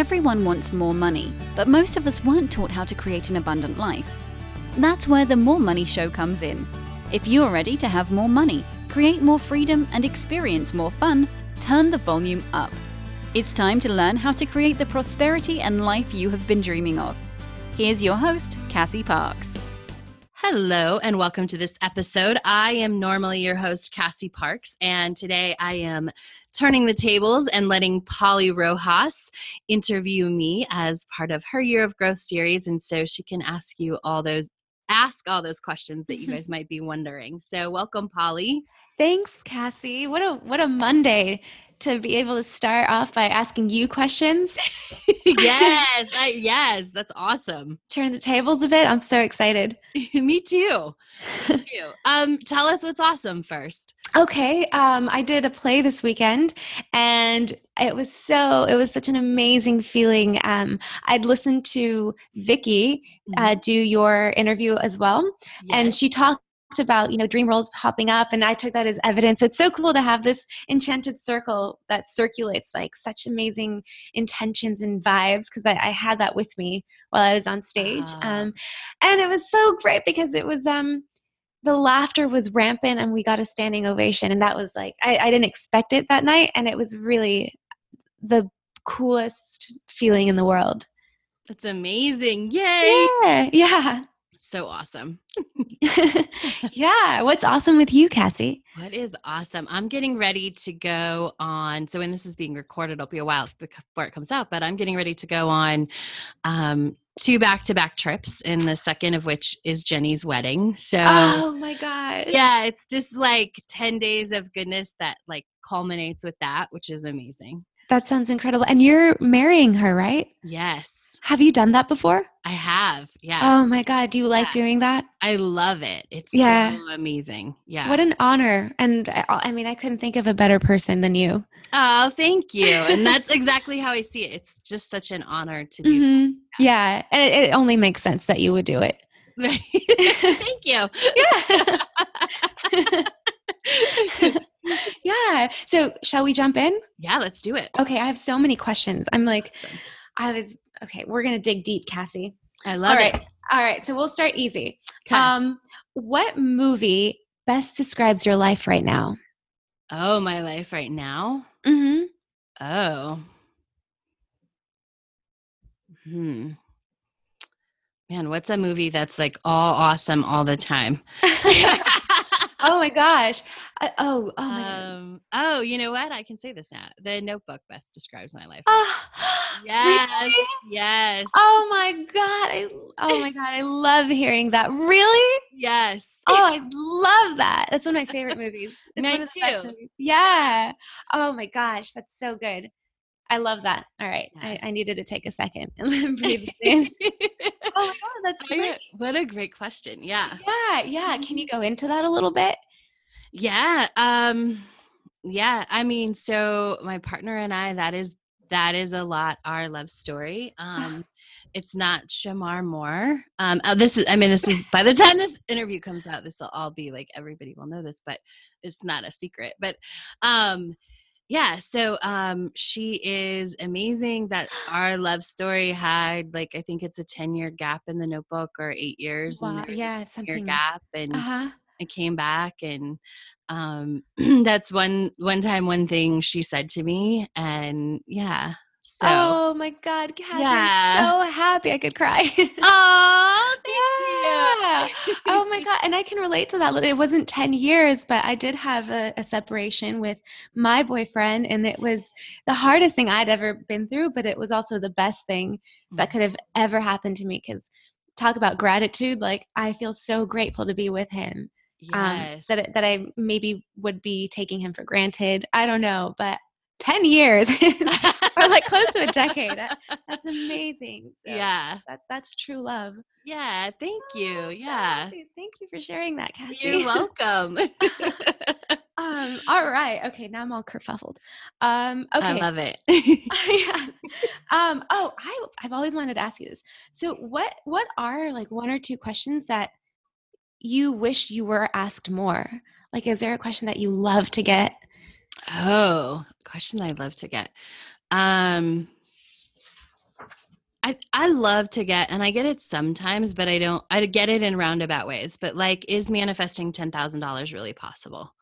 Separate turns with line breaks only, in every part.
Everyone wants more money, but most of us weren't taught how to create an abundant life. That's where the More Money Show comes in. If you're ready to have more money, create more freedom, and experience more fun, turn the volume up. It's time to learn how to create the prosperity and life you have been dreaming of. Here's your host, Cassie Parks.
Hello, and welcome to this episode. I am normally your host, Cassie Parks, and today I am turning the tables and letting Polly Rojas interview me as part of her Year of Growth series. And so she can ask you all those ask all those questions that you guys might be wondering. So welcome, Polly.
Thanks, Cassie. What a what a Monday to be able to start off by asking you questions.
yes, I, yes, that's awesome.
Turn the tables a bit. I'm so excited.
Me too. Me too. Um, tell us what's awesome first.
Okay, um, I did a play this weekend, and it was so it was such an amazing feeling. Um, I'd listened to Vicky uh, do your interview as well, yes. and she talked about you know dream roles popping up and i took that as evidence. It's so cool to have this enchanted circle that circulates like such amazing intentions and vibes because I, I, had that with me while i was on stage uh. um, and it was so great because it was um, the laughter was rampant and we got a standing ovation and that was like I, I didn't expect it that night and it was really the coolest feeling in the world.
That's amazing. Yay!
Yeah yeah
so awesome.
yeah. What's awesome with you, Cassie?
What is awesome? I'm getting ready to go on. So when this is being recorded, it'll be a while before it comes out, but I'm getting ready to go on um, two back to back trips, and the second of which is Jenny's wedding. So,
oh my gosh.
Yeah. It's just like 10 days of goodness that like culminates with that, which is amazing.
That sounds incredible. And you're marrying her, right?
Yes.
Have you done that before?
I have. Yeah.
Oh my god, do you like doing that?
I love it. It's yeah. so amazing. Yeah.
What an honor. And I, I, mean, I couldn't think of a better person than you.
Oh, thank you. and that's exactly how I see it. It's just such an honor to do.
Mm-hmm. Yeah. And it, it only makes sense that you would do it.
thank you.
Yeah. yeah. So, shall we jump in?
Yeah, let's do it.
Okay, I have so many questions. I'm like, awesome. I was okay. We're gonna dig deep, Cassie.
I love
All
it.
Right. All right, so we'll start easy. Okay. Um, what movie best describes your life right now?
Oh, my life right now.
Mm-hmm.
Oh. Hmm. Man, what's a movie that's like all awesome all the time?
oh my gosh. I, oh, oh my
um, Oh, you know what? I can say this now. The notebook best describes my life.
Oh,
yes.
Really?
Yes.
Oh my God. I, oh my God. I love hearing that. Really?
Yes.
Oh, I love that. That's one of my favorite movies.
It's Me too.
Yeah. Oh my gosh. That's so good. I love that. All right. Yeah. I, I, needed to take a second and breathe in. oh my God, that's great.
What a great question. Yeah.
Yeah. Yeah. Can you go into that a little bit?
Yeah. Um, yeah. I mean, so my partner and I, that is that is a lot our love story. Um it's not Shemar Moore. Um oh, this is I mean this is by the time this interview comes out, this will all be like everybody will know this, but it's not a secret. But um yeah so um she is amazing that our love story had like i think it's a 10 year gap in the notebook or eight years
wow. yeah something
gap and
uh-huh.
i came back and um that's one one time one thing she said to me and yeah so,
oh my God, Cass, yeah. I'm so happy I could cry.
oh, thank yeah.
you. oh my God. And I can relate to that. It wasn't 10 years, but I did have a, a, separation with my boyfriend. And it was the hardest thing I'd ever been through, but it was also the best thing that mm. could have ever happened to me. Because talk about gratitude. Like, I feel so grateful to be with him.
Yes.
Um, that, that I maybe would be taking him for granted. I don't know, but 10 years or like close to a decade. that's amazing.
So yeah.
That, that's true love.
Yeah. Thank you. Oh, yeah.
Thank you for sharing that, Cassie.
You're welcome.
um, all right. Okay. Now I'm all kerfuffled. Um, okay. I
love it.
yeah. Um, oh, I, I've always wanted to ask you this. So what, what are like one or two questions that you wish you were asked more? Like, is there a question that you love to get?
Oh, question I love to get. Um, I I love to get and I get it sometimes, but I don't I get it in roundabout ways. But like is manifesting ten thousand dollars really possible?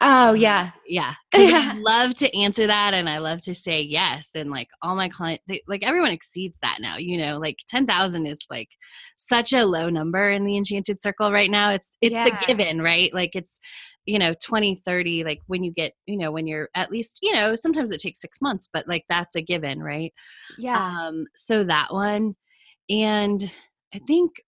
Oh yeah.
yeah. I love to answer that and I love to say yes. And like all my clients like everyone exceeds that now, you know, like ten thousand is like such a low number in the enchanted circle right now. It's it's
Yeah.
the given, right? Like it's you know 20 30 like when you get you know when you're at least you know sometimes it takes six months but like that's a given right
Yeah.
um so that one and i think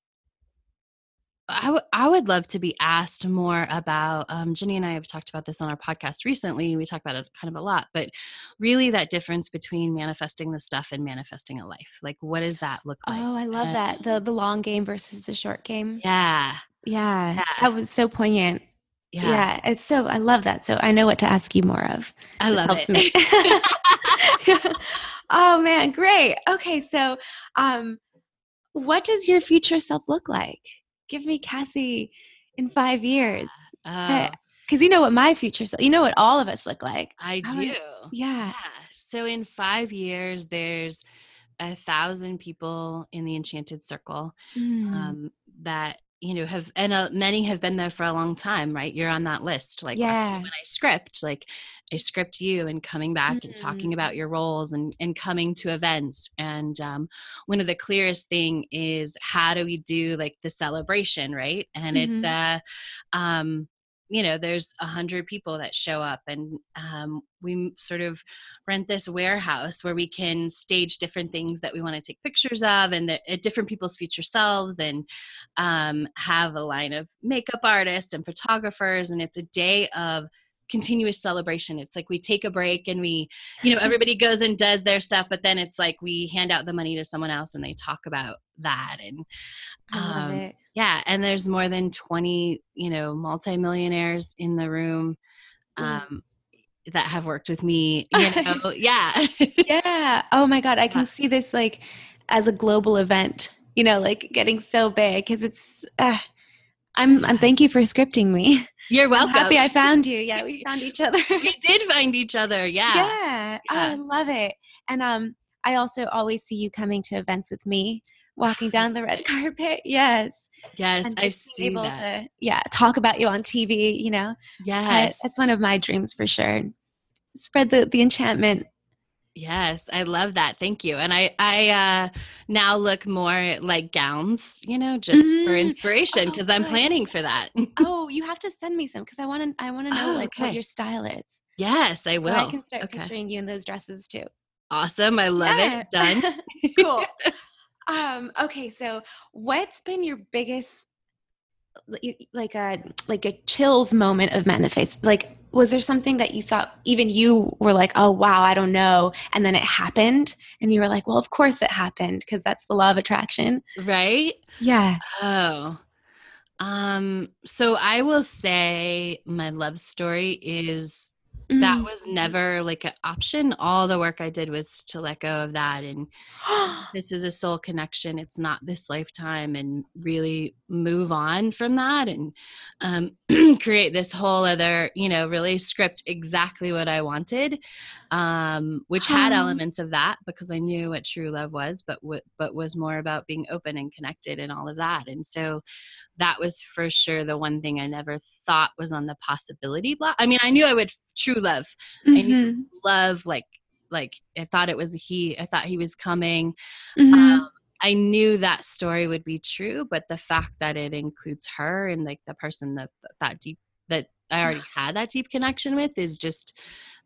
I would I would love to be asked more about um, Jenny and I have talked about this on our podcast recently. We talk about it kind of a lot, but really that difference between manifesting the stuff and manifesting a life. Like, what does that look like?
oh, I love
and-
that. The the long game versus the short game.
Yeah,
Yeah.
Yeah.
That was so poignant.
yeah,
Yeah. It's so I love that. So I know what to ask you more of.
I love it.
me. oh man, great. Okay, so um what does your future self look like? Give me Cassie in 5 years.
oh,
Cuz you know what my future self, you know what all of us look like.
I
I
do.
Yeah.
Yeah. So in five years, there's a thousand people in the Enchanted Circle
Mm.
um, that you know have and uh, many have been there for a long time right you're on that list like
Yeah.
when i script like i script you and coming back and talking
Mm.
about your roles and and coming to events and um, one of the clearest thing is how do we do like the celebration right and it's uh um you know there's a hundred people that show up and um, we sort of rent this warehouse where we can stage different things that we want to take pictures of and the, at different people's future selves and um, have a line of makeup artists and photographers and it's a day of continuous celebration it's like we take a break and we you know everybody goes and does their stuff but then it's like we hand out the money to someone else and they talk about that and um, yeah and there's more than 20 you know multimillionaires in the room um, that have worked with me you know yeah
Yeah. Oh my god, I can see this like as a global event. You know, like getting so big cuz it's uh, I'm I'm thank you for scripting me.
you're
I'm
welcome
happy I found you. Yeah, we found each other.
we did find each other yeah
yeah. Oh, I love it. And um I also always see you coming to events with me, walking down the red carpet. Yes.
yes
and
i've seen
able
that
to yeah, talk about you on TV, you know. I-
yes
that's one of my dreams for sure. Spread the the enchantment.
Yes, I love that. Thank you. And I I uh now look more like gowns, you know, just for
Mhm.
inspiration
Oh,
because I'm planning for that.
Oh, you have to send me some because I want to. I want to know
Oh,
like what your style is.
yes, I
So
will.
I can start
Okay.
picturing you in those dresses too.
Awesome. I love
Yeah.
it. Done.
cool. um. Okay. So, what's been your biggest, like a like a chills moment of manifest? Like, was there something that you thought even you were like, oh wow, I don't know, and then it happened, and you were like, well, of course it happened because that's the law of attraction.
right?
Yeah.
Oh. Um, so I will say my love story is that
Mm.
was never like an option. All the work I did was to let go of that and this is a soul connection. It's not this lifetime and really move on from that and um, create this whole other, you know, really script exactly what I wanted, um, which had
Huh.
elements of that because I knew what true love was, but w- but was more about being open and connected and all of that. And so that was for sure the one thing I never thought was on the possibility block. I mean, I knew I would true love knew-
Mhm.
love like like I thought it was he. I thought he was coming.
Mhm.
Um, I knew that story would be true, but the fact that it includes her and like the person that that deep that I already had that deep connection with is just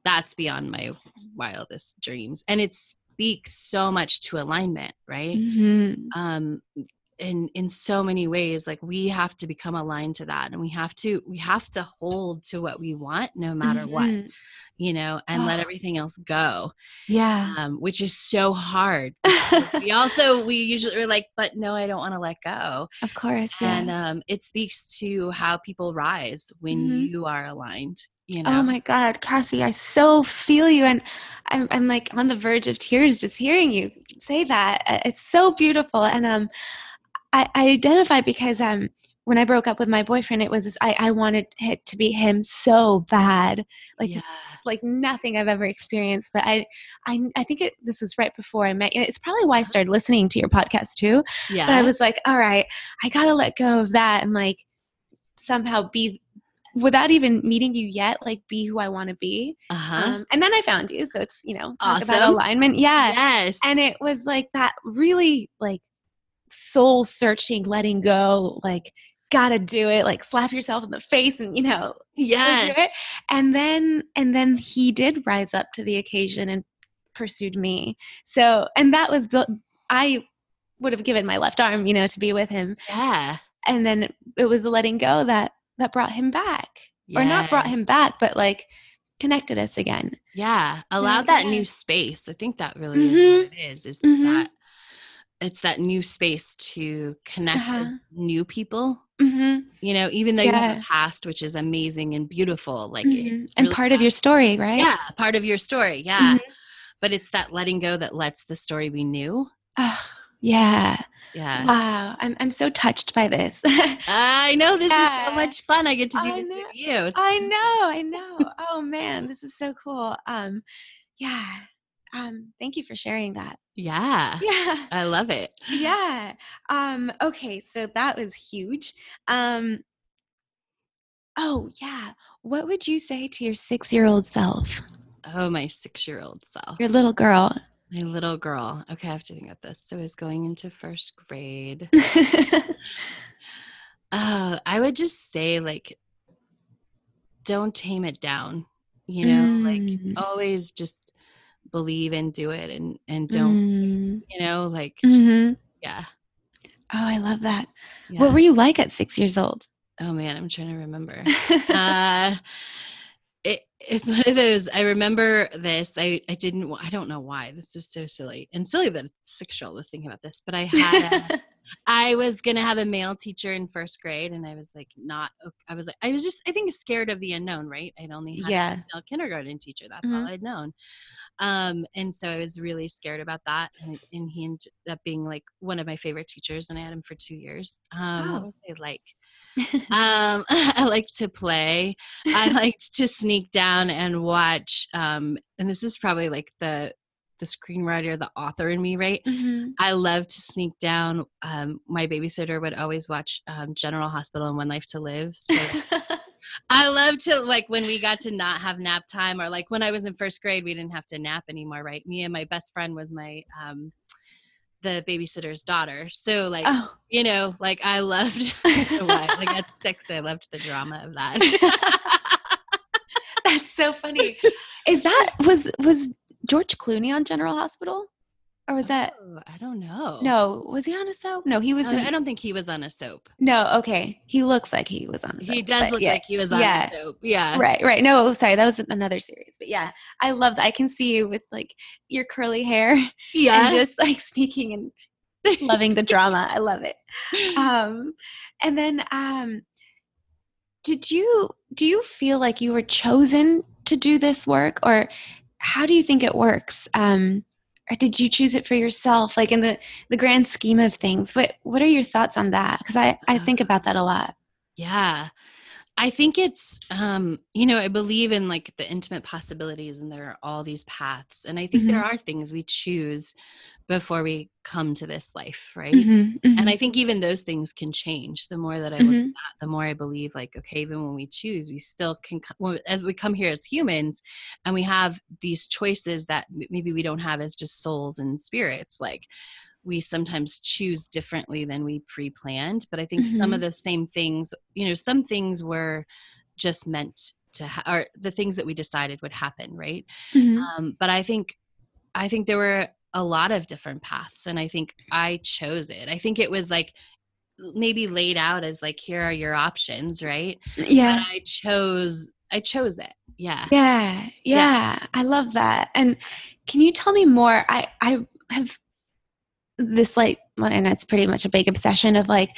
that's beyond my wildest dreams, and it speaks so much to alignment, right?
Mhm.
um in in so many ways like we have to become aligned to that and we have to we have to hold to what we want no matter what
Mhm.
you know and let
Oh.
everything else go
Yeah.
um which is so hard we also we usually are like but no i don't want to let go
of course. Yeah.
and um it speaks to how people rise when
Mhm.
you are aligned you know
Oh my God, Cassie, I so feel you. And I'm, I'm like on the verge of tears just hearing you say that. It's so beautiful. And um, I, I identify because um, when I broke up with my boyfriend, it was this, I, I wanted it to be him so bad, like
yeah.
like nothing I've ever experienced. But I I I think it, this was right before I met you. It's probably why I started listening to your podcast too.
Yeah.
But I was like, all right, I gotta let go of that and like somehow be without even meeting you yet, like be who I want to be.
uh-huh.
Um, and then I found you, so it's you know talk about alignment. Yeah,
yes.
and it was like that really like soul searching, letting go, like gotta do it, like slap yourself in the face and you know
yes.
And then and then he did rise up to the occasion and pursued me. So and that was built. I would have given my left arm, you know, to be with him.
Yeah.
And then it was the letting go that that brought him back, or not brought him back, but like connected us again.
Yeah. Allow that new space. I think that really is
Mhm.
what it is. Is
Mhm.
that it's that new space to connect
Uh-huh.
new people.
Mm-hmm.
You know, even though you have a past which is amazing and beautiful, like it
Mhm. And part of your story, right?
yeah, part of your story. Yeah.
Mhm.
But it's that letting go that lets the story be new.
Oh, yeah.
Yeah.
Wow. I'm I'm so touched by this.
I know this is so much fun. I get to do
I
this
know.
with you. It's
I know, I know. Oh man, this is so cool. Um, yeah. Um, thank you for sharing that.
yeah.
Yeah.
I love it.
Yeah. Um, okay, so that was huge. Um Oh yeah. What would you say to your six year old self?
Oh, my six year old self.
Your little girl.
My little girl. Okay, I have to think about this. So I was going into first grade. Uh, I would just say like don't tame it down. You know, like
Mm.
always just believe and do it and and don't,
Mm.
you know, like
Mhm.
yeah.
Oh, I love that.
yeah.
What were you like at six years old?
oh man, I'm trying to remember. uh it, it's one of those i remember this i i didn't i don't know why this is so silly and silly that a six year old was thinking about this but i had a, i was gonna have a male teacher in first grade and i was like not i was like i was just i think scared of the unknown right i'd only had
Yeah.
a male kindergarten teacher that's all
Mhm.
i'd known um and so i was really scared about that and, and he ended up being like one of my favorite teachers and i had him for two years um what
Wow.
was i like um i liked to play. I liked to sneak down and watch um and this is probably like the the screenwriter the author in me right?
Mhm.
i love to sneak down um my babysitter would always watch um, general hospital and one life to live so i love to like when we got to not have nap time or like when i was in first grade we didn't have to nap anymore right? Me and my best friend was my um the babysitter's daughter so like
oh.
you know, like I loved I don't know why. like at six, I loved the drama of that.
That's so funny. Is that was was George Clooney on General Hospital? Or was that
Oh, I don't know.
no, was he on a soap? No, he was
I,
in,
I don't think he was on a soap.
No, okay. He looks like he was on a soap.
He does look
yeah.
like he was on
yeah.
a soap. Yeah.
Right, right. No, sorry, that was another series. But yeah, I love that. I can see you with like your curly hair
Yeah.
and just like sneaking and loving the drama. I love it. Um and then um did you do you feel like you were chosen to do this work or how do you think it works? Um or did you choose it for yourself like in the the grand scheme of things? What what are your thoughts on that? Cuz I I think
Uh,
about that a lot.
Yeah. I think it's um, you know, I believe in like the intimate possibilities and there are all these paths. And I think there are things we choose before we come to this life, right?
Mhm,
And
mhm,
I think even those things can change. The more that I look at
mhm.
that, the more I believe, like, okay, even when we choose, we still can, well, as we come here as humans and we have these choices that maybe we don't have as just souls and spirits. Like, we sometimes choose differently than we pre planned. But I think some of the same things, you know, some things were just meant to, ha- or the things that we decided would happen, right?
Mhm.
um, but i think i think there were a lot of different paths and i think i chose it i think it was like maybe laid out as like here are your options right
Yeah.
but i chose i chose it yeah
Yeah, yeah, I love that. And can you tell me more? I I have this like, and it's pretty much a big obsession of like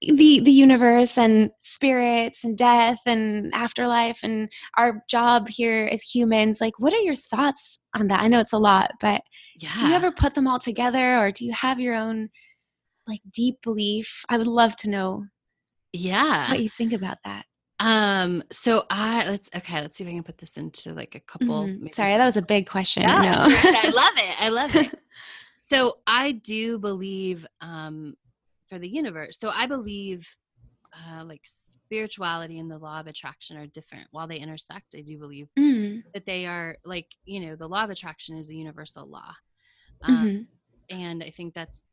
the the universe and spirits and death and afterlife and our job here as humans. Like, what are your thoughts on that? I know it's a lot, but
yeah
do you ever put them all together, or do you have your own like deep belief? I would love to know
yeah
what you think about that
um so i let's okay let's see if i can put this into like a couple
Mhm. sorry that was a big question
Yeah,
no.
it's all right. i love it i love it so i do believe um for the universe. So i believe uh like spirituality and the law of attraction are different. While they intersect i do believe
Mm,
that they are like you know the law of attraction is a universal law. Um,
mhm.
and i think that's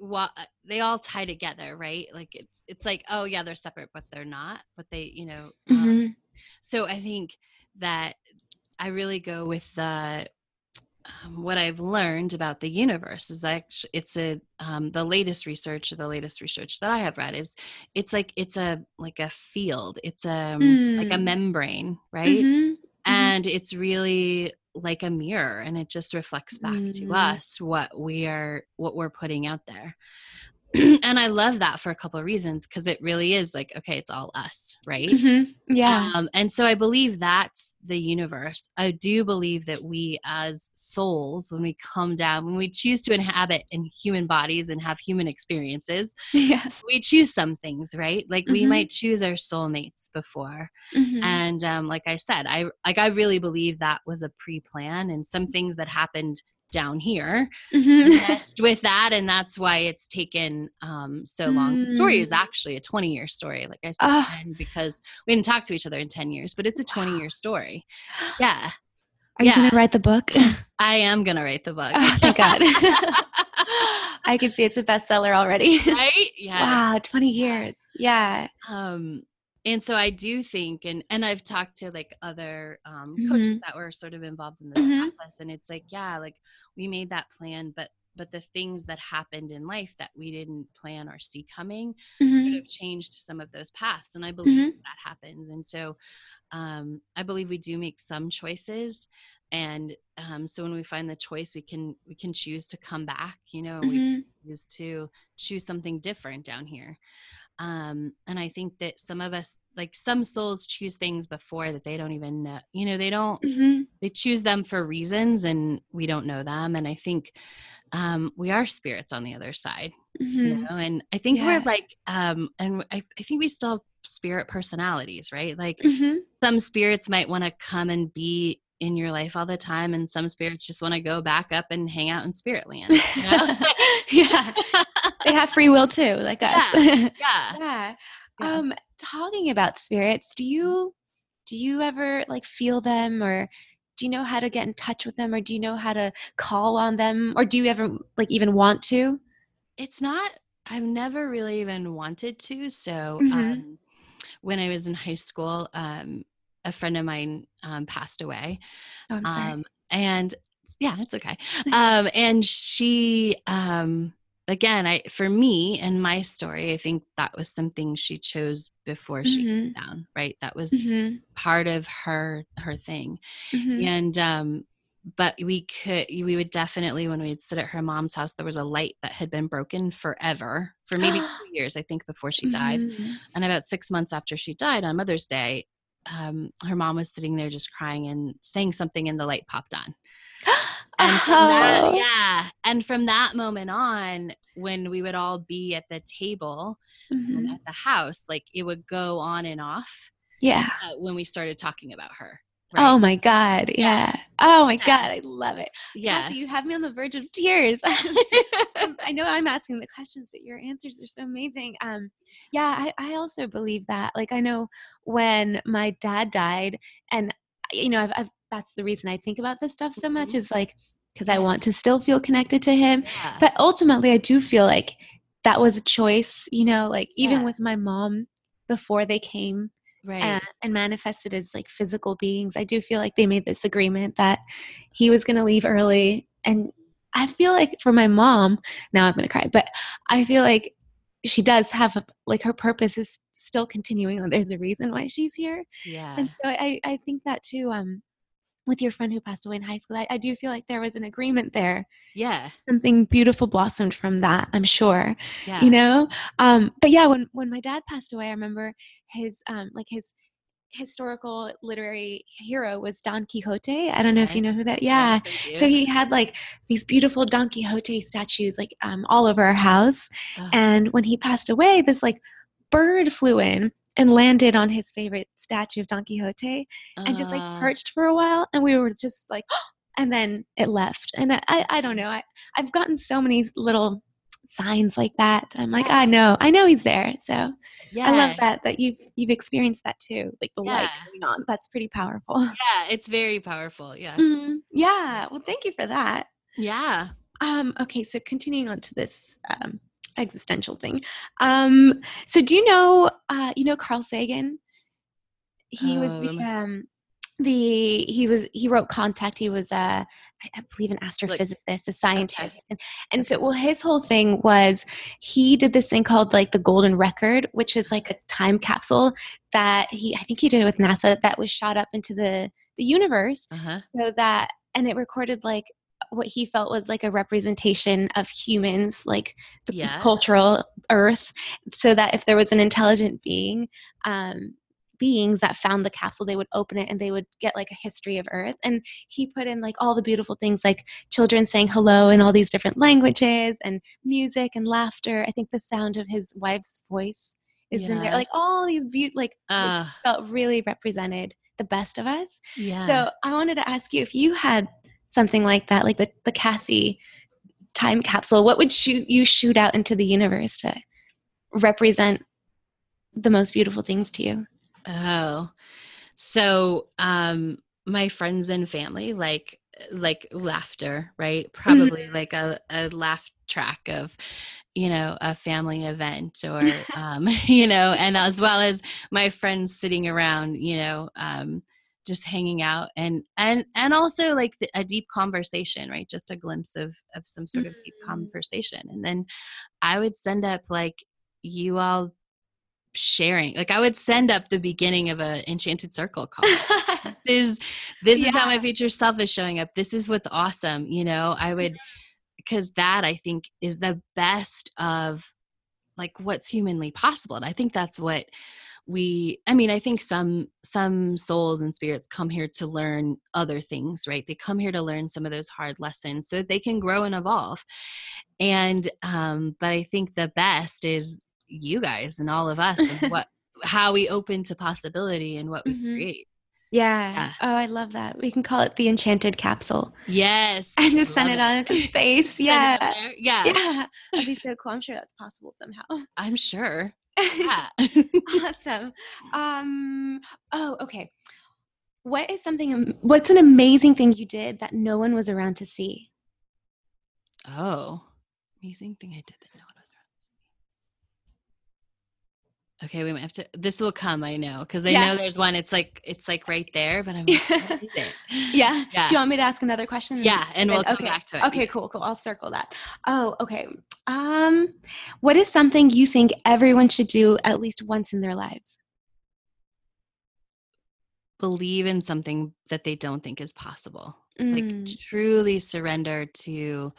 what they all tie together right? Like it's it's like oh yeah they're separate but they're not but they you know um,
Mhm.
so i think that i really go with the um, what i've learned about the universe is actually it's a um, the latest research the latest research that i have read is it's like it's a like a field it's a like a
Mm.
membrane right
Mhm.
and it's really like a mirror and it just reflects back to
Mm.
us what we are what we're putting out there and i love that for a couple of reasons because it really is like okay it's all us right
Mhm. yeah
um, and so i believe that's the universe i do believe that we as souls when we come down when we choose to inhabit in human bodies and have human experiences
yeah
we choose some things right like we
Mhm.
might choose our soulmates before
Mhm.
and um, like i said i like i really believe that was a pre-plan and some things that happened down here
Mhm.
messed with that and that's why it's taken um, so long. The story is
Mm.
actually a 20 year story like i said. 10 because we didn't talk to each other in 10 years but it's a 20 year story. Yeah.
Are you gonna write the book?
I am gonna write the book.
Oh thank god. I can see it's a bestseller already.
Right? Yeah.
Wow 20 years. Yeah.
Um and so i do think and and i've talked to like other um coaches that were sort of involved in this
Mhm.
process and it's like yeah like we made that plan but but the things that happened in life that we didn't plan or see coming could
Mhm.
have changed some of those paths and i believe
Mhm.
that happens and so um i believe we do make some choices and um so when we find the choice we can we can choose to come back you know we
Mhm.
choose to choose something different down here um and i think that some of us like some souls choose things before that they don't even know you know they don't
Mhm.
they choose them for reasons and we don't know them and i think um we are spirits on the other side you
Mhm.
know and i think
Yeah.
we're like um and I, I think we still have spirit personalities right like
Mhm.
some spirits might want to come and be in your life all the time and some spirits just want to go back up and hang out in spirit land you know?
yeah they have free will too like us
yeah
yeah.
Yeah.
Um, talking about spirits, do you do you ever like feel them or do you know how to get in touch with them or do you know how to call on them or do you ever like even want to?
it's not i've never really even wanted to so
Mhm.
um when i was in high school um a friend of mine um passed away
Oh, I'm sorry.
um and yeah it's okay um and she um again i for me and my story i think that was something she chose before she came down right that was
Mhm.
part of her her thing
Mhm.
and um but we could we would definitely when we'd sit at her mom's house there was a light that had been broken forever for maybe two years i think before she died
Mhm.
and about six months after she died on mother's day um, her mom was sitting there just crying and saying something and the light popped on and from that,
Oh.
yeah and from that moment on when we would all be at the table and
Mhm.
at the house like it would go on and off
Yeah.
uh, when we started talking about her
Oh my God. Yeah. Oh my
Yeah.
God. I love it.
yeah
Cassie, you have me on the verge of tears. Um, I know I'm asking the questions, but your answers are so amazing. Um, yeah, I, I also believe that. Like, I know when my dad died, and you know, I've, I've that's the reason I think about this stuff so much
Mhm.
is like because I want to still feel connected to him.
yeah.
But ultimately, I do feel like that was a choice. You know, like even
Yeah.
with my mom before they came
right
and, and manifested as like physical beings. I do feel like they made this agreement that he was going to leave early. And I feel like for my mom, now I'm going to cry, but I feel like she does have a, like her purpose is still continuing. and There's a reason why she's here.
yeah
And so I, I think that too, um, with your friend who passed away in high school, I, I do feel like there was an agreement there.
yeah.
Something beautiful blossomed from that, I'm sure
yeah.
you know? Um but yeah when when my dad passed away i remember his um like his historical literary hero was don quixote. I don't know if you know who that yeah
Yes, I
so he had like these beautiful don quixote statues like um all over our house.
Ugh.
and when he passed away this like bird flew in and landed on his favorite statue of Don Quixote and just like
Uh,
perched for a while. And we were just like, and then it left. And I, I, I don't know. I, I've gotten so many little signs like that that I'm like, I know, I know he's there. So I love that that you've you've experienced that too, like the light
Yeah.
going on. That's pretty powerful.
Yeah, it's very powerful. Yeah.
Mhm. Yeah. Well, thank you for that.
Yeah.
Um, okay, so continuing on to this um, existential thing. Um, so do you know uh, you know Carl Sagan? He was the
Um,
um, the he was he wrote Contact. He was uh, I, believe an astrophysicist, a scientist, and, and so well his whole thing was he did this thing called like the Golden Record, which is like a time capsule that he I think he did it with NASA that was shot up into the the universe
Uh-huh.
so that and it recorded like what he felt was like a representation of humans like the
Yeah.
cultural earth so that if there was an intelligent being um beings that found the capsule they would open it and they would get like a history of earth and he put in like all the beautiful things like children saying hello in all these different languages and music and laughter i think the sound of his wife's voice is in there like all these beautiful like
Uh,
felt really represented the best of us
yeah.
so I wanted to ask you if you had something like that, like the, the Cassie time capsule, what would shoot you shoot out into the universe to represent the most beautiful things to you?
Oh, so um, my friends and family like like laughter, right? Probably like a, a laugh track of, you know, a family event or, um, you know, and as well as my friends sitting around, you know, um, just hanging out and and and also like the, a deep conversation right? Just a glimpse of of some sort of deep
Mm.
conversation. And then i would send up like you all sharing like i would send up the beginning of a enchanted circle call this is this is how my future self is showing up. This is what's awesome you know? I would because that i think is the best of like what's humanly possible. And i think that's what we i mean i think some some souls and spirits come here to learn other things right they come here to learn some of those hard lessons so that they can grow and evolve and um but i think the best is you guys and all of us and what how we open to possibility and what we
Mhm.
create
yeah.
Yeah.
Oh, I love that. We can call it the enchanted capsule
yes
and just send
love
it out into space.
It
Yeah.
yeah
Yeah. That'd be so cool. I'm sure that's possible somehow.
i'm sure yeah
awesome. Um, oh, okay. What is something, what's an amazing thing you did that no one was around to see?
Oh, amazing thing I did that no one was around. Okay, we might have to. This will come, I know, because I
Yeah.
know there's one. It's like it's like right there, but I'm like, what is it?
Yeah.
yeah,
Do you want me to ask another question?
yeah, and we'll come back to it.
Okay, cool, cool. I'll circle that. Oh, okay. Um, what is something you think everyone should do at least once in their lives?
Believe in something that they don't think is possible.
Mm,
Like truly surrender to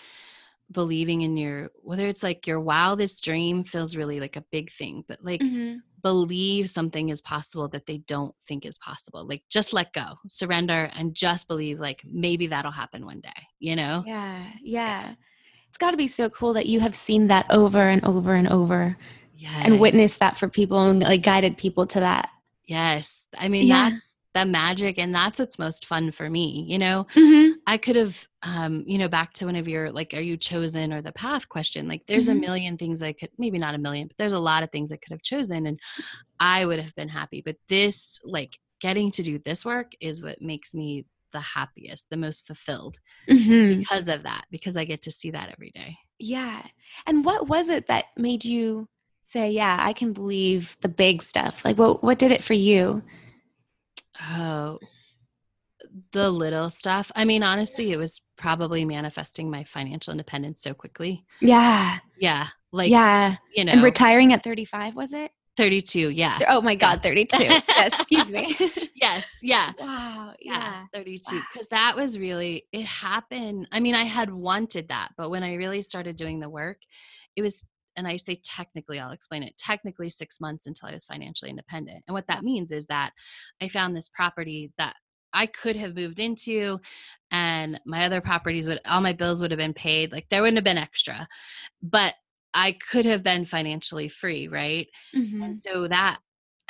believing in your whether it's like your wildest dream feels really like a big thing, but like
mhm.
believe something is possible that they don't think is possible. Like just let go, surrender, and just believe like maybe that'll happen one day, you know?
Yeah, yeah. It's got to be so cool that you have seen that over and over and over
Yes.
and witnessed that for people and like guided people to that.
Yes. I mean,
Yeah.
that's the magic and that's what's most fun for me, you know?
Mm-hmm.
I could have, um, you know, back to one of your like, are you chosen or the path question? Like, there's
Mhm.
a million things I could, maybe not a million, but there's a lot of things I could have chosen and I would have been happy. But this, like, getting to do this work is what makes me the happiest, the most fulfilled
Mm-hmm.
because of that, because I get to see that every day.
Yeah. And what was it that made you say, "Yeah, I can believe the big stuff"? Like, what what did it for you?
Oh, the little stuff. I mean, honestly, it was probably manifesting my financial independence so quickly.
Yeah.
Yeah. Like,
yeah.
you know,
And retiring at 35 was it?
32. Yeah.
Oh my god, 32. yes, excuse me.
Yes. Yeah.
wow.
Yeah.
Yeah.
32.
Wow.
Because that was really, it happened. I mean, I had wanted that, but when I really started doing the work, it was, and I say technically, I'll explain it technically six months until I was financially independent. And what that means is that I found this property that I could have moved into and my other properties would all my bills would have been paid like there wouldn't have been extra but I could have been financially free, right?
Mhm.
And so that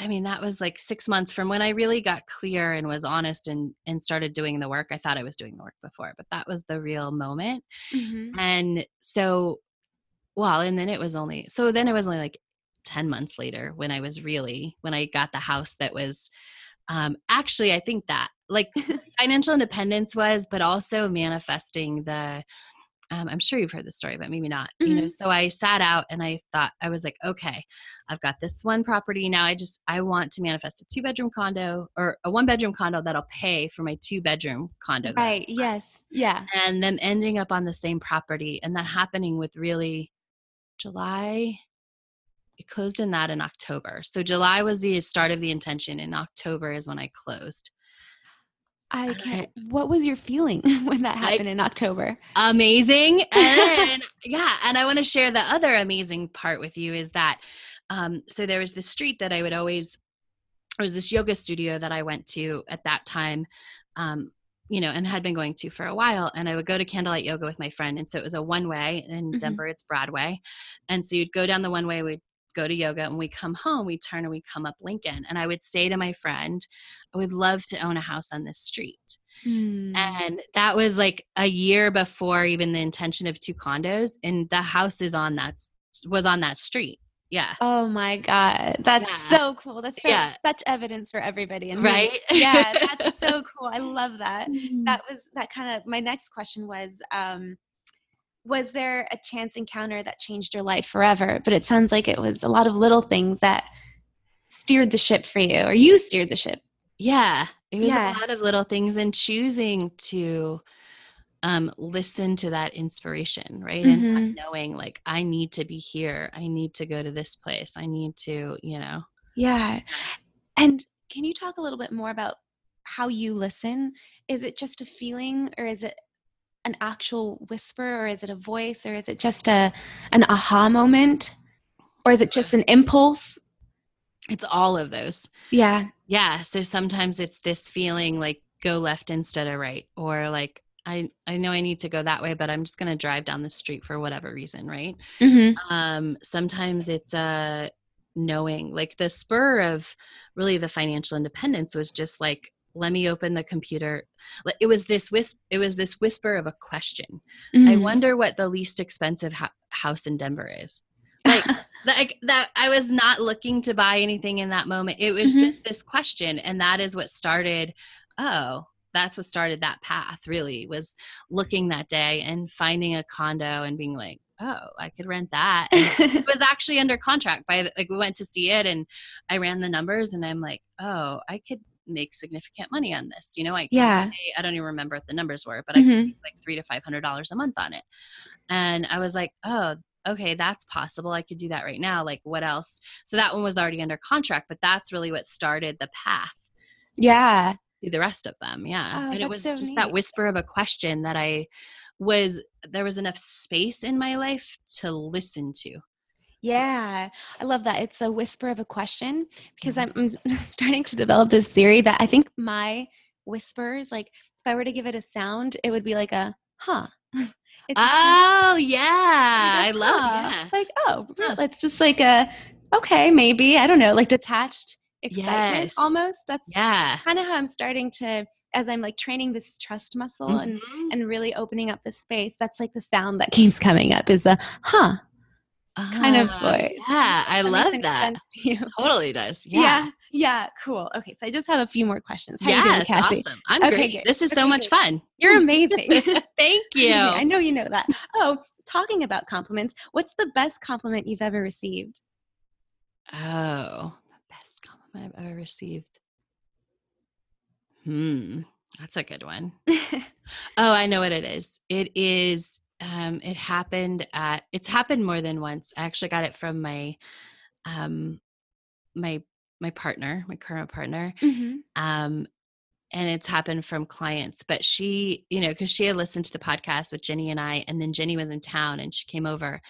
I mean, that was like 6 months from when I really got clear and was honest and and started doing the work. I thought I was doing the work before, but that was the real moment.
Mhm.
And so well, and then it was only so then it was only like 10 months later when I was really when I got the house that was um actually I think that like financial independence was but also manifesting the um, I'm sure you've heard the story, but maybe not. You know,
Mhm.
so I sat out and I thought I was like, okay, I've got this one property now. I just I want to manifest a two bedroom condo or a one bedroom condo that'll pay for my two bedroom condo.
Right. Yes. Yeah.
and them ending up on the same property and that happening with really July it closed in that in October. So July was the start of the intention and October is when I closed.
I
I-
can't. What was your feeling when that
I-
happened in October?
Amazing. And yeah, and I want to share the other amazing part with you is that um so there was this street that I would always there was this yoga studio that I went to at that time um you know, and had been going to for a while. And I would go to candlelight yoga with my friend. And so it was a one way in
Mhm.
Denver, it's Broadway. And so you'd go down the one way, we'd go to yoga, and we come home, we turn and we come up Lincoln. And I would say to my friend, I would love to own a house on this street.
Mm.
And that was like a year before even the intention of two condos. And the house is on that, was on that street. Yeah.
Oh my God. That's
Yeah.
so cool. That's so,
Yeah.
such evidence for everybody. And.
Right?
Yeah, that's so cool. I love that.
Mm.
That was that kind of my next question was um was there a chance encounter that changed your life forever? But it sounds like it was a lot of little things that steered the ship for you or you steered the ship.
Yeah, it was
Yeah.
a lot of little things and choosing to um listen to that inspiration, right? And
Mhm.
not knowing like I need to be here. I need to go to this place. I need to, you know.
Yeah. And can you talk a little bit more about how you listen? Is it just a feeling or is it an actual whisper or is it a voice or is it just a an aha moment? Or is it just an impulse?
It's all of those.
Yeah.
Yeah, so sometimes it's this feeling like go left instead of right or like I I know I need to go that way but I'm just going to drive down the street for whatever reason, right?
Mhm.
um sometimes it's a knowing like the spur of really the financial independence was just like let me open the computer it was this whisp it was this whisper of a question i
Mm.
wonder what the least expensive ho- house in denver is like like that i was not looking to buy anything in that moment it was
Mhm.
just this question and that is what started oh that's what started that path really was looking that day and finding a condo and being like oh i could rent that it was actually under contract by the, like we went to see it and i ran the numbers and i'm like oh i could make significant money on this you know i
Yeah.
pay- i don't even remember what the numbers were but i could
Mhm.
make like three to five hundred dollars a month on it and i was like oh okay that's possible i could do that right now like what else so that one was already under contract but that's really what started the path
yeah.
The rest of them yeah
Oh,
and it was
so
just that whisper of a question that i was there was enough space in my life to listen to
Yeah, I love that. It's a whisper of a question because
Mhm.
I'm, I'm starting to develop this theory that I think my whispers, like if I were to give it a sound, it would be like a huh. It's just kind
oh yeah
of
i love
"Huh."
yeah
Like oh,
Huh.
it's just like a okay, maybe I don't know, like detached excitement
Yes.
almost. That's
yeah
kind of how I'm starting to as I'm like training this trust muscle and
Mhm.
and really opening up the space. That's like the sound that keeps coming up is the huh kind of
Ah,
voice.
yeah i
That
love that totally does
Yeah.
yeah
yeah. Cool. Okay. So I just have a few more questions. How
yeah
you doing, Cassie?
awesome i'm
Okay,
great
good.
this is so much
good.
fun
You're amazing.
thank you
I know you know that. Oh, talking about compliments, what's the best compliment you've ever received?
Oh, the best compliment I've ever received. Hmm, that's a good one. Oh, I know what it is. It is. Um, it happened at. It's happened more than once. I actually got it from my, um, my my partner, my current partner.
hmm
Um, and it's happened from clients. But she, you know, because she had listened to the podcast with Jenny and I, and then Jenny was in town and she came over,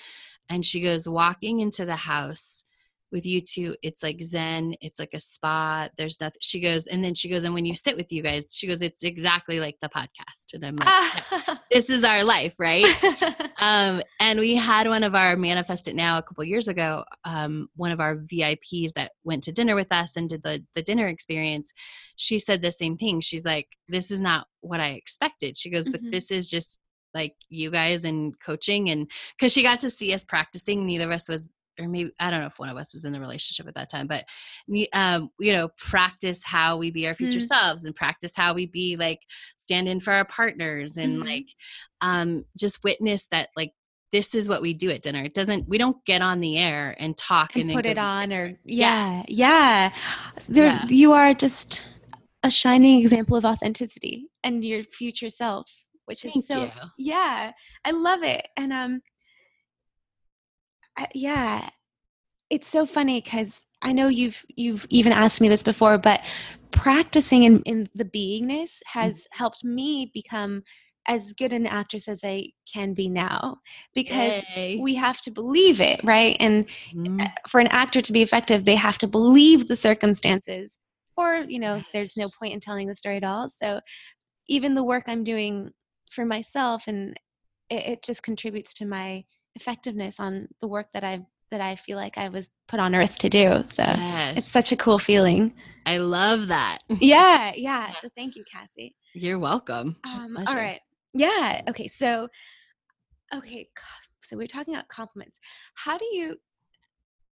and she goes walking into the house with you two it's like zen it's like a spa there's nothing she goes and then she goes and when you sit with you guys she goes it's exactly like the podcast and i'm like "Yeah,
Ah.
this is our life right um and we had one of our manifest it now a couple years ago um, one of our vips that went to dinner with us and did the, the dinner experience she said the same thing she's like this is not what i expected she goes but
Mhm.
this is just like you guys and coaching and because she got to see us practicing neither of us was or maybe i don't know if one of us was in the relationship at that time but we um you know practice how we be our future
Mm.
selves and practice how we be like stand in for our partners and
Mhm.
like um just witness that like this is what we do at dinner it doesn't we don't get on the air and talk and,
and
then
put it on or yeah yeah, There,
Yeah.
you are just a shining example of authenticity and your future self which is
Thank
so
you.
yeah i love it and um I, yeah it's so funny because i know you've you've even asked me this before but practicing in, in the beingness has helped me become as good an actress as i can be now because
Yay.
we have to believe it right and
Mhm.
for an actor to be effective, they have to believe the circumstances, or you know, there's no point in telling the story at all. So, even the work I'm doing for myself, and it, it just contributes to my effectiveness on the work that I that I feel like I was put on earth to do. So,
yes.
it's such a cool feeling.
i love that
Yeah, yeah. So, thank you, Cassie.
you're welcome
Um, all right. Yeah. Okay. So, okay. So we're talking about compliments. How do you?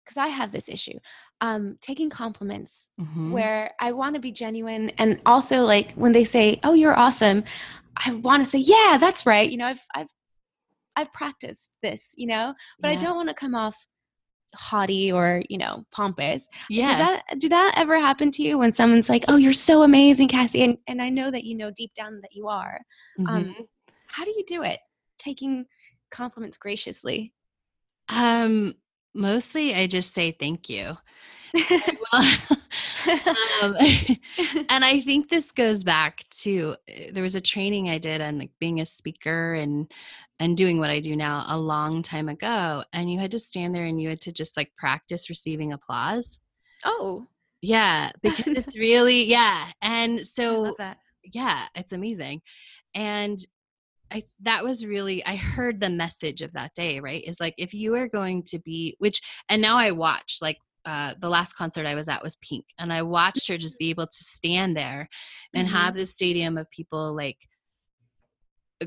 Because I have this issue, um, taking compliments
Mhm.
where I want to be genuine, and also like when they say, "Oh, you're awesome," I want to say, "Yeah, that's right." You know, I've I've I've practiced this. You know, but I don't want to come off haughty or you know pompous.
yeah
Does that did that ever happen to you when someone's like, "Oh, you're so amazing, Cassie," and and I know that you know deep down that you are. um,
Mhm.
How do you do it? Taking compliments graciously.
um mostly i just say thank you um, and I think this goes back to uh, there was a training I did on like being a speaker and and doing what I do now a long time ago. And you had to stand there and you had to just like practice receiving applause.
oh,
Yeah, because it's really yeah. And so yeah, it's amazing. And I that was really I heard the message of that day, right? Is like if you are going to be which and now I watch like uh, the last concert I was at was Pink, and I watched her just be able to stand there and
Mhm.
have this stadium of people like uh,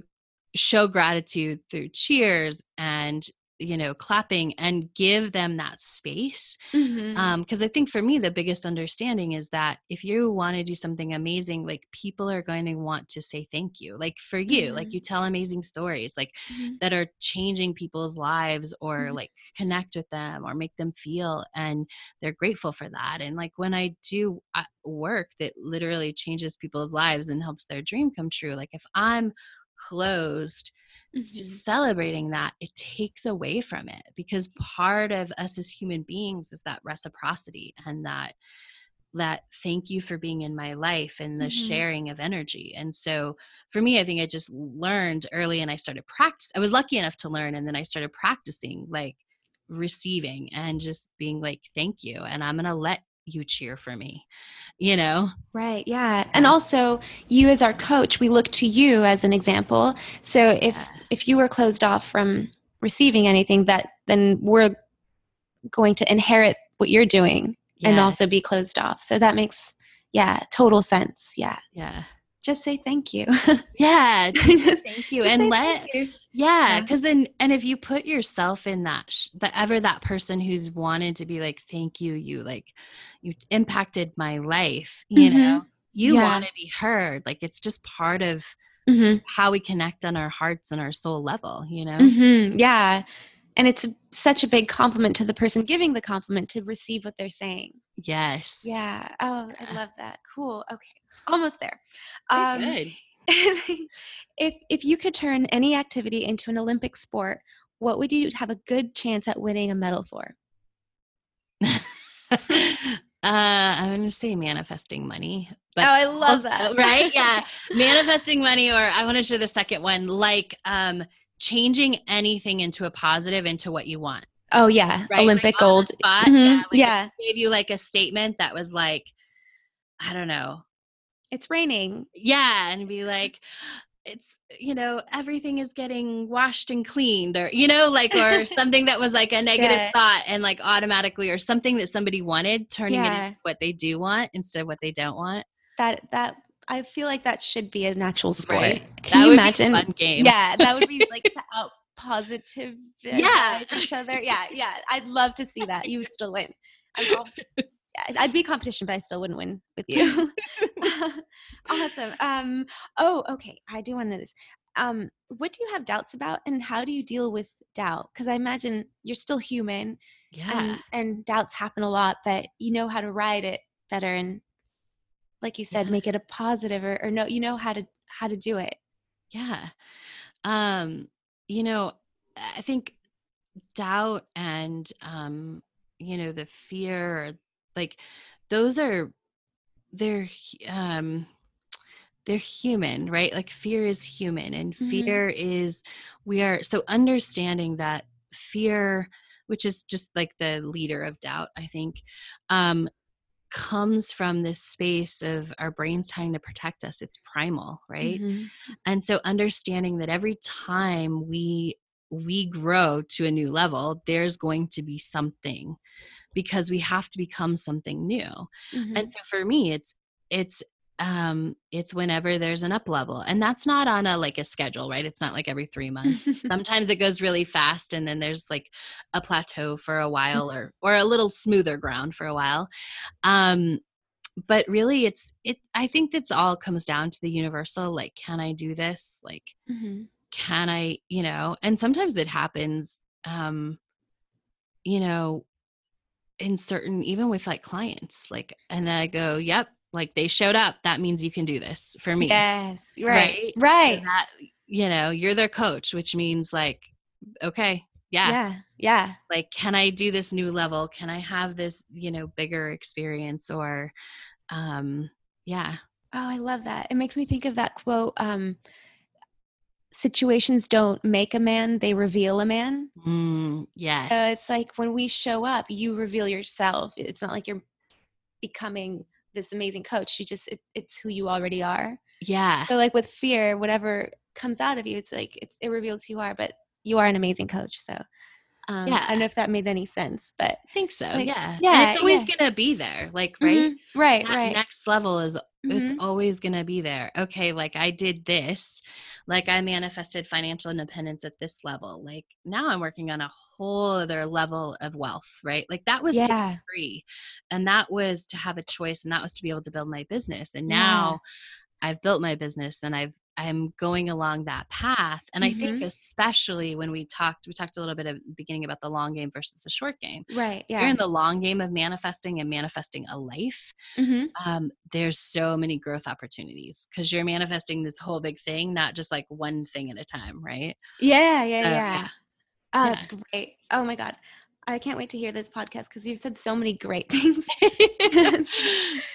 show gratitude through cheers and you know clapping and give them that space
Mhm.
um because i think for me the biggest understanding is that if you want to do something amazing like people are going to want to say thank you like for you like
Mhm.
you tell amazing stories like
Mhm.
that are changing people's lives or
Mhm.
like connect with them or make them feel and they're grateful for that and like when i do uh, work that literally changes people's lives and helps their dream come true like if i'm closed
Mhm.
just celebrating that it takes away from it because part of us as human beings is that reciprocity and that that thank you for being in my life and the
Mhm.
sharing of energy and so for me i think i just learned early and i started practice i was lucky enough to learn and then i started practicing like receiving and just being like thank you and i'm gonna let you cheer for me you know
Right. Yeah. And also, you as our coach, we look to you as an example. So if
Yeah.
if you were closed off from receiving anything, that then we're going to inherit what you're doing and also be closed off. So that makes yeah total sense. Yeah.
yeah
Just say thank you.
yeah just thank you and let
you.
Yeah,
Yeah.
because then, and if you put yourself in that, sh- that ever that person who's wanted to be like, thank you, you like, you impacted my life, you
Mhm.
know, you
Yeah.
want to be heard. Like, it's just part of
Mhm.
how we connect on our hearts and our soul level, you know?
Mhm. Yeah. And it's such a big compliment to the person giving the compliment to receive what they're saying.
Yes.
Yeah. Oh, I love that. Cool. Okay. Almost there. Um,
good.
if if you could turn any activity into an Olympic sport, what would you have a good chance at winning a medal for?
uh, I'm going to say manifesting money. But
oh, I love
also-
that.
right? Yeah. manifesting money, or I want to share the second one, like um, changing anything into a positive into what you want.
oh yeah,
Right?
Olympic
like
gold.
spot.
Mhm.
Yeah. Like
yeah.
Gave you like a statement that was like, I don't know.
It's raining.
Yeah. And be mm-hmm. like, it's you know everything is getting washed and cleaned or you know like or something that was like a negative yeah. thought and like automatically or something that somebody wanted turning yeah. it into what they do want instead of what they don't want
that that I feel like that should be a natural sport. Right. Can that you imagine? fun game. Yeah, that would be like to out positive
yeah
each other. Yeah, yeah. I'd love to see that. You would still win. All, I'd be competition, but I still wouldn't win with you. awesome. Um, oh, okay. I do want to know this. Um, what do you have doubts about, and how do you deal with doubt? Because I imagine you're still human.
Yeah.
And, and doubts happen a lot, but you know how to ride it better and like you said yeah. make it a positive or, or no you know how to how to do it
yeah um you know i think doubt and um you know the fear like those are they're um they're human right like fear is human and mm-hmm. fear is we are so understanding that fear which is just like the leader of doubt i think um comes from this space of our brains trying to protect us it's primal right mm-hmm. and so understanding that every time we we grow to a new level there's going to be something because we have to become something new. Mm-hmm. and so for me it's it's um it's whenever there's an up level and that's not on a like a schedule right? It's not like every 3 months. Sometimes it goes really fast and then there's like a plateau for a while or or a little smoother ground for a while. Um but really it's it i think that's all comes down to the universal like can i do this? Like mm-hmm. can i you know? And sometimes it happens um you know in certain even with like clients like and i go yep like they showed up that means you can do this for me.
Yes right right, right.
that you know you're their coach which means like okay yeah
yeah yeah.
like can i do this new level? Can i have this you know bigger experience? Or um yeah.
Oh i love that. It makes me think of that quote um situations don't make a man they reveal a man.
Mm, yes
so it's like when we show up you reveal yourself. It's not like you're becoming this amazing coach you just it, it's who you already are.
Yeah.
So like with fear whatever comes out of you it's like it, it reveals who you are but you are an amazing coach so um, yeah. I don't know if that made any sense, but
I think so. Like, yeah. Yeah. And it's always yeah. going to be there. Like, right?
Mm-hmm. Right.
That
right.
Next level is, mm-hmm. it's always going to be there. Okay. Like I did this, like I manifested financial independence at this level. Like now I'm working on a whole other level of wealth, right? Like that was
yeah.
free. And that was to have a choice and that was to be able to build my business. And now. I've built my business and I've I'm going along that path. And mm-hmm. I think mm-hmm. especially when we talked, we talked a little bit at the beginning about the long game versus the short game.
Right. Yeah.
You're in the long game of manifesting and manifesting a life. Mm-hmm. Um, there's so many growth opportunities because you're manifesting this whole big thing, not just like one thing at a time, right?
Yeah, yeah, uh, yeah. yeah. Oh, yeah. that's great. Oh my God. I can't wait to hear this podcast because you've said so many great things.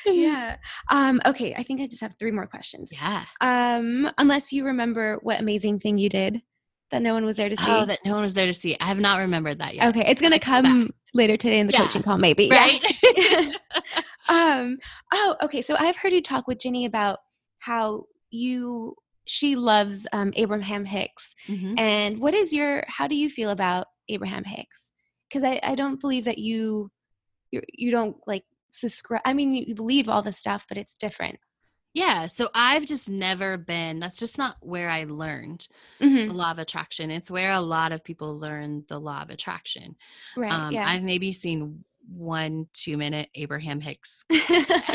yeah. Um, okay, I think I just have three more questions.
Yeah.
Um, unless you remember what amazing thing you did that no one was there to see.
Oh, that no one was there to see. I have not remembered that yet.
Okay, it's gonna come later today in the yeah. coaching call, maybe.
Right.
Yeah. um. Oh, okay. So I've heard you talk with Ginny about how you she loves um, Abraham Hicks, mm-hmm. and what is your? How do you feel about Abraham Hicks? Because I, I don't believe that you you you don't like subscribe i mean you, believe all the stuff but it's different
yeah so i've just never been that's just not where i learned mm-hmm. the law of attraction it's where a lot of people learn the law of attraction
right um, yeah.
i've maybe seen one two minute abraham hicks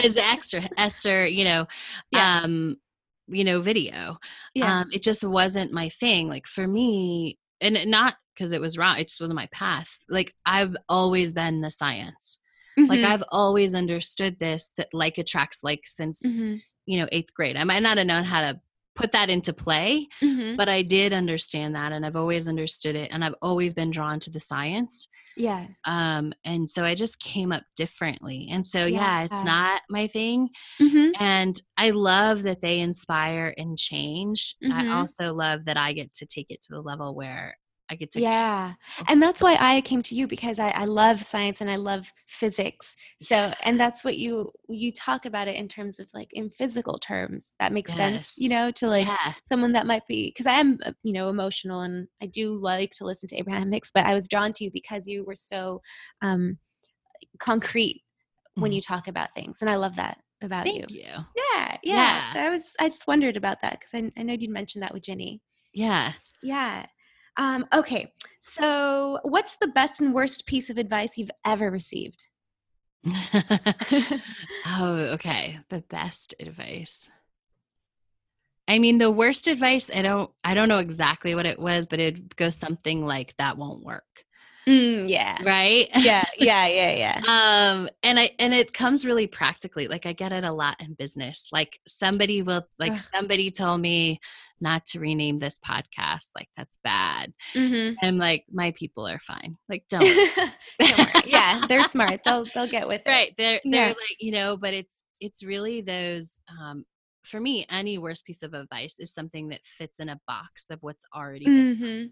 as extra esther you know yeah. um you know video yeah. um it just wasn't my thing like for me and not because it was wrong. It just wasn't my path. Like I've always been the science. Mm-hmm. Like I've always understood this that like attracts like since mm-hmm. you know eighth grade. I might not have known how to put that into play, mm-hmm. but I did understand that, and I've always understood it, and I've always been drawn to the science.
Yeah.
Um, and so I just came up differently. And so yeah, yeah it's not my thing. Mm-hmm. And I love that they inspire and change. I mm-hmm. also love that I get to take it to the level where I get to
yeah and that's why i came to you because I, I love science and i love physics so and that's what you you talk about it in terms of like in physical terms that makes sense you know to like
yeah.
someone that might be because i am uh, you know emotional and i do like to listen to abraham hicks but i was drawn to you because you were so um concrete when
Mhm.
you talk about things and i love that about you
you.
yeah yeah,
Yeah.
so i was i just wondered about that because I, I know you'd mentioned that with jenny
Yeah.
yeah. Um, okay. So, what's the best and worst piece of advice you've ever received?
oh, okay. The best advice. I mean, the worst advice, I don't I don't know exactly what it was, but it goes something like that won't work.
Mm, yeah.
Right?
Yeah. Yeah. Yeah. Yeah.
um and i and it comes really practically like i get it a lot in business like somebody will like
Ugh.
somebody told me not to rename this podcast like that's bad
Mm-hmm.
i'm like my people are fine like don't.
Don't worry. Yeah, they're smart. They'll they'll get with it.
right they're they're
Yeah.
like you know but it's it's really those um for me any worst piece of advice is something that fits in a box of what's already been
Mm-hmm.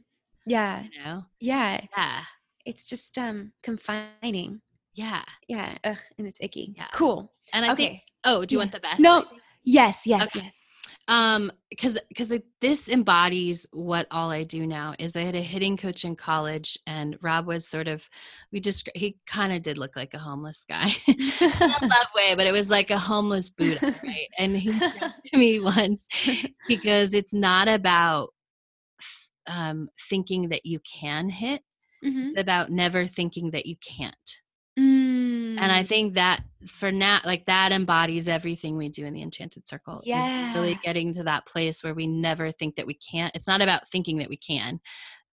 Yeah.
you know
Yeah.
yeah
It's just um confining.
yeah
Yeah. Ugh, and it's icky.
Yeah.
Cool.
and i
Okay.
think oh do you
Yeah.
want the best
No. Yes. Yes.
Okay.
Yes.
um because because this embodies what all i do now is i had a hitting coach in college and rob was sort of we just he kind of did look like a homeless guy in a love way but it was like a homeless buddha right and he said to me once because it's not about um thinking that you can hit
Mhm.
it's about never thinking that you can't
Mm.
and i think that for now like that embodies everything we do in the enchanted circle Yeah. really getting to that place where we never think that we can't it's not about thinking that we can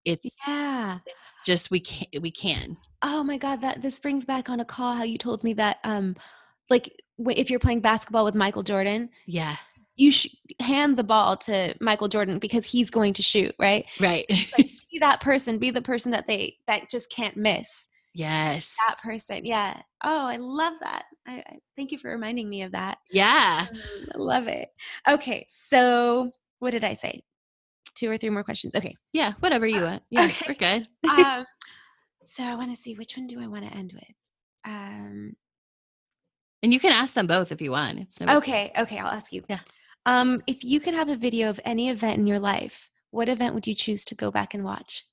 it's
yeah.
it's just we can we can
Oh my god, that this brings back on a call how you told me that um like if you're playing basketball with Michael Jordan,
yeah
you sh- hand the ball to Michael Jordan because he's going to shoot, right?
right
Like be that person, be the person that they that just can't miss.
yes
That person. Yeah. Oh, I love that. I, I thank you for reminding me of that.
yeah
Um, I love it. Okay, so what did I say? Two or three more questions. Okay.
yeah whatever you want yeah
okay.
we're good
Um, so I want to see which one do I want to end with? Um,
and you can ask them both if you want it's no big deal.
Okay, okay, I'll ask you.
Yeah.
Um, if you could have a video of any event in your life, what event would you choose to go back and watch?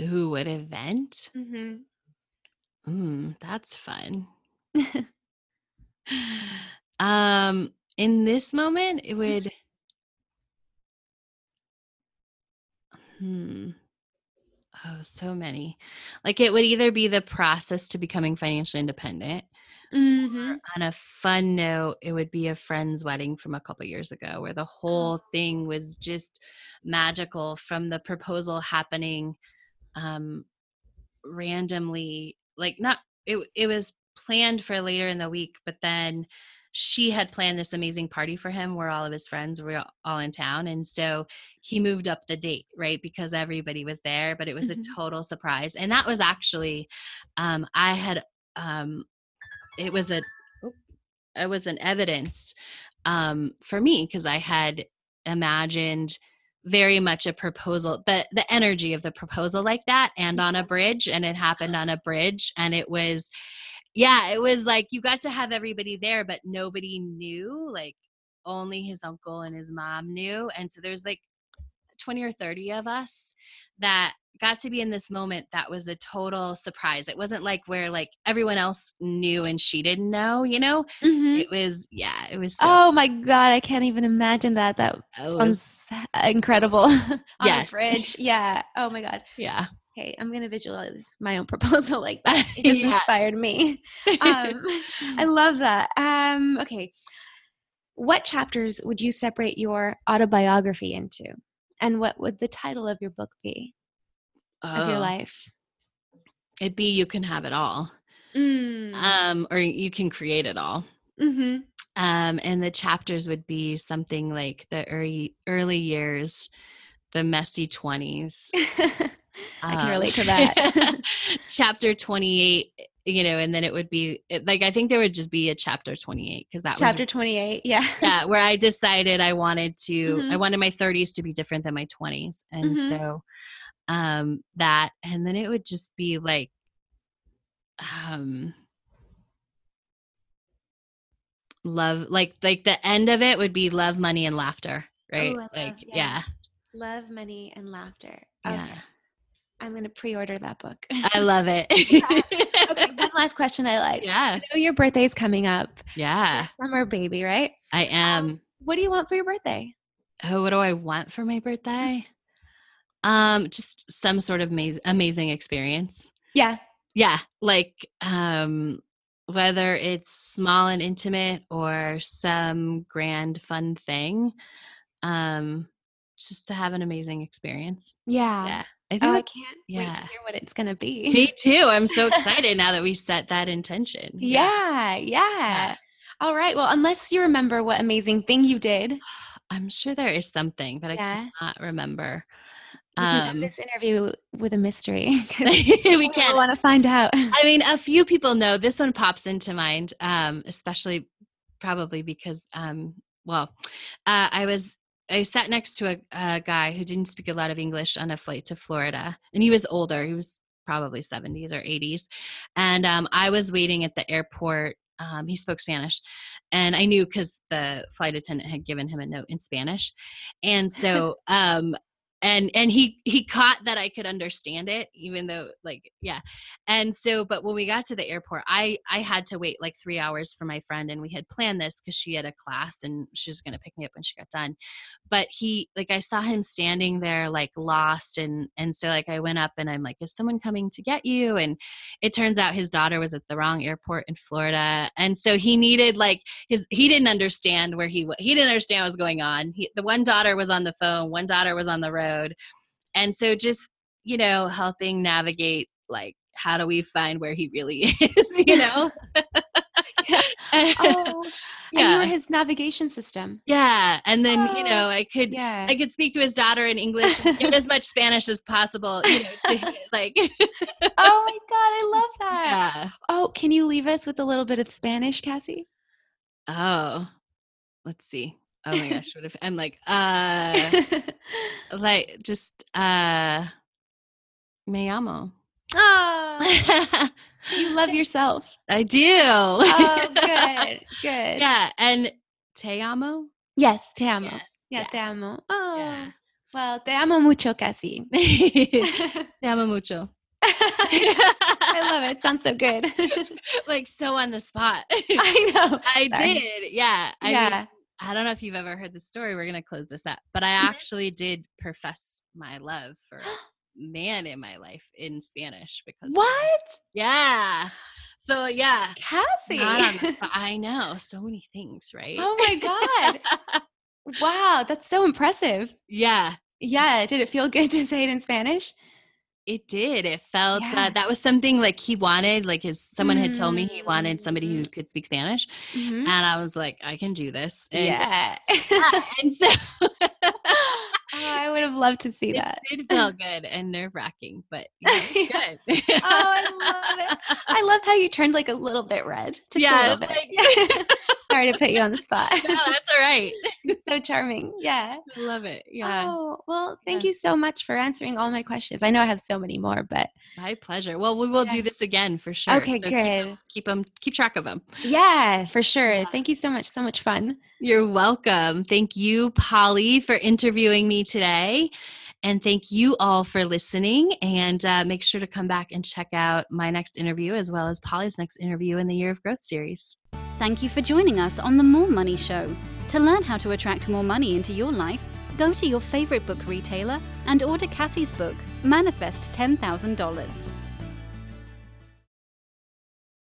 ooh what event?
Mm-hmm.
mm, that's fun. Um in this moment it would hmm. Oh so many. Like it would either be the process to becoming financially independent
mm-hmm.
on a fun note it would be a friend's wedding from a couple years ago where the whole thing was just magical from the proposal happening um randomly like not it it was planned for later in the week but then she had planned this amazing party for him where all of his friends were all in town and so he moved up the date right because everybody was there but it was
Mhm.
a total surprise and that was actually um i had um it was a it was an evidence um for me because i had imagined very much a proposal the the energy of the proposal like that and on a bridge and it happened on a bridge and it was yeah it was like you got to have everybody there but nobody knew like only his uncle and his mom knew and so there's like 20 or 30 of us that got to be in this moment that was a total surprise it wasn't like where like everyone else knew and she didn't know you know
Mm-hmm.
it was yeah it was so
Oh my god, I can't even imagine that. That
was-
sounds incredible. On
Yes.
bridge. Yeah. Oh my god.
yeah
Okay, I'm gonna visualize my own proposal like that. It just
Yeah.
inspired me. Um, I love that. Um, okay. What chapters would you separate your autobiography into? And what would the title of your book be of your
Oh,
life?
it'd be you can have it all
Mm.
um or you can create it all
hmm
um and the chapters would be something like the early early years the messy 20s
I can
um,
relate to that.
chapter 28 you know and then it would be like i think there would just be a chapter 28 because that
Chapter
was
28. Yeah.
yeah where i decided i wanted to i
Mhm.
wanted my 30s to be different than my 20s and
Mhm.
so um, that, and then it would just be like, um, love, like like the end of it would be love, money, and laughter, right?
Ooh,
like,
love-
yeah,
yeah. Love, money, and laughter. Okay.
yeah,
I'm going to pre order that book.
I love it.
okay, one last question I like.
yeah,
I know your birthday's coming up.
yeah,
Summer baby, right?
I am.
Um, what do you want for your birthday?
oh, what do I want for my birthday? Um, just some sort of amazing, amazing experience.
Yeah.
Yeah, like um, whether it's small and intimate or some grand fun thing, um, just to have an amazing experience.
Yeah.
Yeah, I think
Oh, I can't wait
yeah.
to hear what it's going to be.
me too. I'm so excited now that we set that intention.
Yeah, yeah. All right. Well, unless you remember what amazing thing you did,
I'm sure there is something, but
Yeah.
I cannot remember.
Can end
Um,
this interview with a mystery.
we can't.
want to find out.
I mean, a few people know this one pops into mind, um, especially probably because, um, well, uh, I was I sat next to a, a guy who didn't speak a lot of English on a flight to Florida, and he was older. He was probably 70s or 80s, and um, I was waiting at the airport. Um, he spoke Spanish, and I knew because the flight attendant had given him a note in Spanish, and so um, and and he he caught that I could understand it, even though like yeah, and so but when we got to the airport, I I had to wait like three hours for my friend, and we had planned this because she had a class and she was gonna pick me up when she got done, but he like I saw him standing there like lost, and and so like I went up and I'm like, is someone coming to get you? And it turns out his daughter was at the wrong airport in Florida, and so he needed like his he didn't understand where he wa- he didn't understand what was going on. He, the one daughter was on the phone, one daughter was on the road, and so just you know helping navigate like how do we find where he really is, you know?
oh, and you
yeah,
were his navigation system.
yeah, and then you
Oh,
know I could.
Yeah.
I could speak to his daughter in English, get as much Spanish as possible, you know, to, like,
oh my god, I love that.
yeah.
Oh, can you leave us with a little bit of Spanish, Cassie?
Oh, let's see. Oh my gosh, what if I'm like, uh, like just uh, me amo.
oh, you love yourself.
I do.
Oh, good, good.
yeah, and te amo.
Yes, te amo.
Yes.
Yeah, te amo. Oh,
Yeah.
well, te amo mucho, Cassie.
te amo mucho.
I love it. Sounds so good.
like so on the spot.
I know.
I
Sorry.
did. Yeah. I
yeah.
mean, I don't know if you've ever heard the story. We're gonna close this up, but I
Mhm.
actually did profess my love for man in my life in Spanish because
what?
Yeah. So yeah.
Cassie.
Not on the spot. I know so many things, right?
oh my God. wow. That's so impressive.
yeah,
Yeah. Did it feel good to say it in Spanish?
It did. It felt
Yeah.
uh, that was something like he wanted. Like his someone had told me he wanted somebody who
Mm.
could speak Spanish,
Mhm.
and I was like, I can do this. And,
Yeah.
yeah, and so
oh, I would have loved to see that.
it
that.
did feel good and nerve wracking, but yeah, good.
Oh, I love it. I love how you turned like a little bit red. Just
Yeah,
a little bit. Sorry to put you on the spot.
no, that's all right.
so charming. Yeah.
I love it. Yeah,
Oh, well, thank
Yeah.
you so much for answering all my questions. I know I have so many more, but
my pleasure. Well, we will
Yeah.
do this again for sure.
Okay,
So
good.
Keep them, keep track of them.
yeah, for sure.
Yeah.
Thank you so much. So much fun.
You're welcome. Thank you, Polly, for interviewing me today. And thank you all for listening. And uh, make sure to come back and check out my next interview as well as Polly's next interview in the Year of Growth series.
Thank you for joining us on the More Money Show. To learn how to attract more money into your life, go to your favorite book retailer and order Cassie's book, Manifest $10,000.